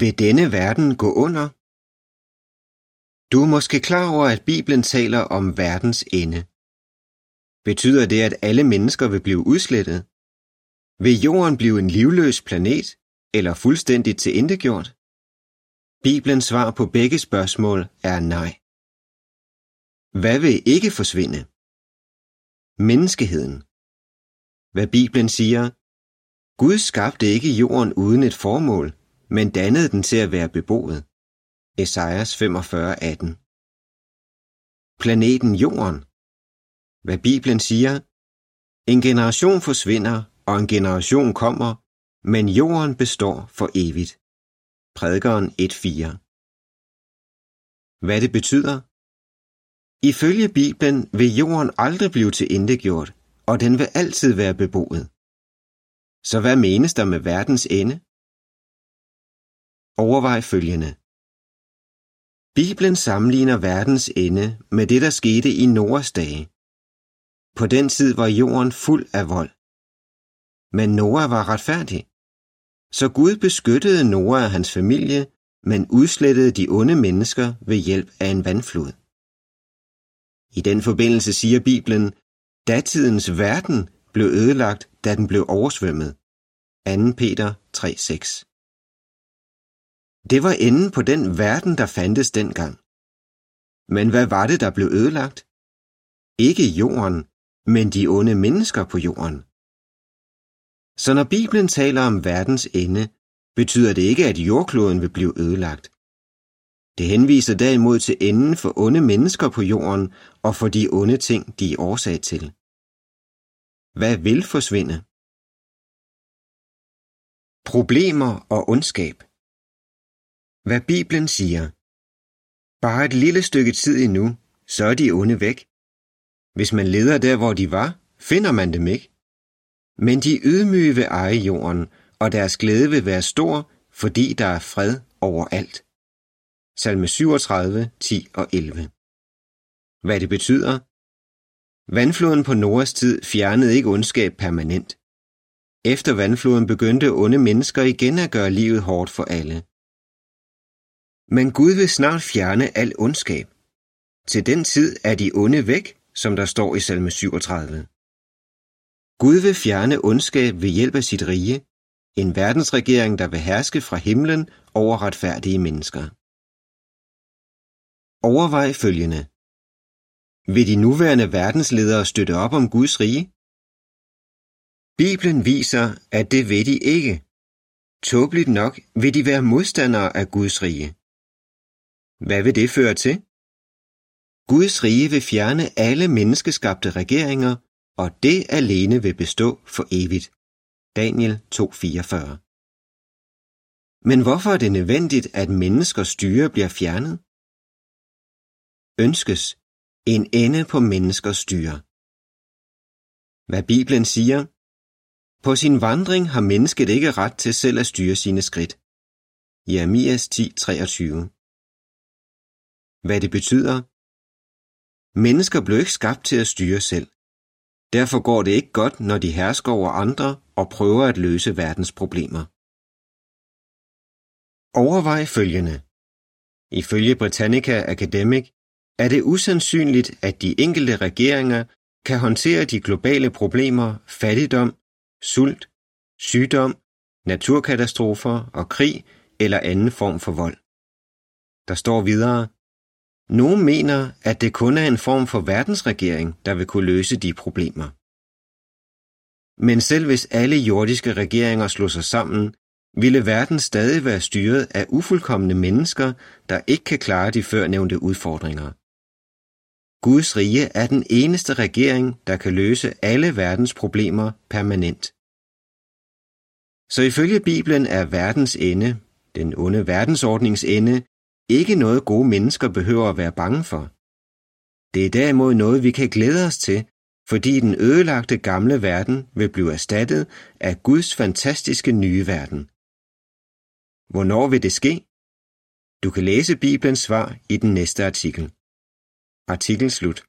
Vil denne verden gå under? Du er måske klar over, at Bibelen taler om verdens ende. Betyder det, at alle mennesker vil blive udslettet? Vil jorden blive en livløs planet eller fuldstændigt tilintetgjort? Bibelens svar på begge spørgsmål er nej. Hvad vil ikke forsvinde? Menneskeheden. Hvad Bibelen siger, Gud skabte ikke jorden uden et formål, men dannede den til at være beboet. Esajas 45:18. Planeten Jorden. Hvad Bibelen siger, en generation forsvinder, og en generation kommer, men jorden består for evigt. Prædikeren 1:4. Hvad det betyder? Ifølge Bibelen vil jorden aldrig blive til indegjort, og den vil altid være beboet. Så hvad menes der med verdens ende? Overvej følgende. Bibelen sammenligner verdens ende med det, der skete i Noras dage. På den tid var jorden fuld af vold. Men Noah var retfærdig. Så Gud beskyttede Noah og hans familie, men udslettede de onde mennesker ved hjælp af en vandflod. I den forbindelse siger Bibelen, datidens verden blev ødelagt, da den blev oversvømmet. 2. Peter 3:6 det var enden på den verden, der fandtes dengang. Men hvad var det, der blev ødelagt? Ikke jorden, men de onde mennesker på jorden. Så når Bibelen taler om verdens ende, betyder det ikke, at jordkloden vil blive ødelagt. Det henviser derimod til enden for onde mennesker på jorden og for de onde ting, de er årsag til. Hvad vil forsvinde? Problemer og ondskab hvad Bibelen siger. Bare et lille stykke tid endnu, så er de onde væk. Hvis man leder der, hvor de var, finder man dem ikke. Men de ydmyge vil eje jorden, og deres glæde vil være stor, fordi der er fred overalt. Salme 37, 10 og 11 Hvad det betyder? Vandfloden på Noras tid fjernede ikke ondskab permanent. Efter vandfloden begyndte onde mennesker igen at gøre livet hårdt for alle. Men Gud vil snart fjerne al ondskab. Til den tid er de onde væk, som der står i salme 37. Gud vil fjerne ondskab ved hjælp af sit rige, en verdensregering, der vil herske fra himlen over retfærdige mennesker. Overvej følgende. Vil de nuværende verdensledere støtte op om Guds rige? Bibelen viser, at det vil de ikke. Tåbeligt nok vil de være modstandere af Guds rige. Hvad vil det føre til? Guds rige vil fjerne alle menneskeskabte regeringer, og det alene vil bestå for evigt. Daniel 2:44 Men hvorfor er det nødvendigt, at menneskers styre bliver fjernet? Ønskes en ende på menneskers styre. Hvad Bibelen siger, på sin vandring har mennesket ikke ret til selv at styre sine skridt. Jeremias 10:23 hvad det betyder? Mennesker blev ikke skabt til at styre selv. Derfor går det ikke godt, når de hersker over andre og prøver at løse verdens problemer. Overvej følgende. Ifølge Britannica Academic er det usandsynligt, at de enkelte regeringer kan håndtere de globale problemer fattigdom, sult, sygdom, naturkatastrofer og krig eller anden form for vold. Der står videre, nogle mener, at det kun er en form for verdensregering, der vil kunne løse de problemer. Men selv hvis alle jordiske regeringer slog sig sammen, ville verden stadig være styret af ufuldkommende mennesker, der ikke kan klare de førnævnte udfordringer. Guds rige er den eneste regering, der kan løse alle verdens problemer permanent. Så ifølge Bibelen er verdens ende, den onde verdensordnings ende, ikke noget gode mennesker behøver at være bange for. Det er derimod noget, vi kan glæde os til, fordi den ødelagte gamle verden vil blive erstattet af Guds fantastiske nye verden. Hvornår vil det ske? Du kan læse Bibelens svar i den næste artikel. Artikel slut.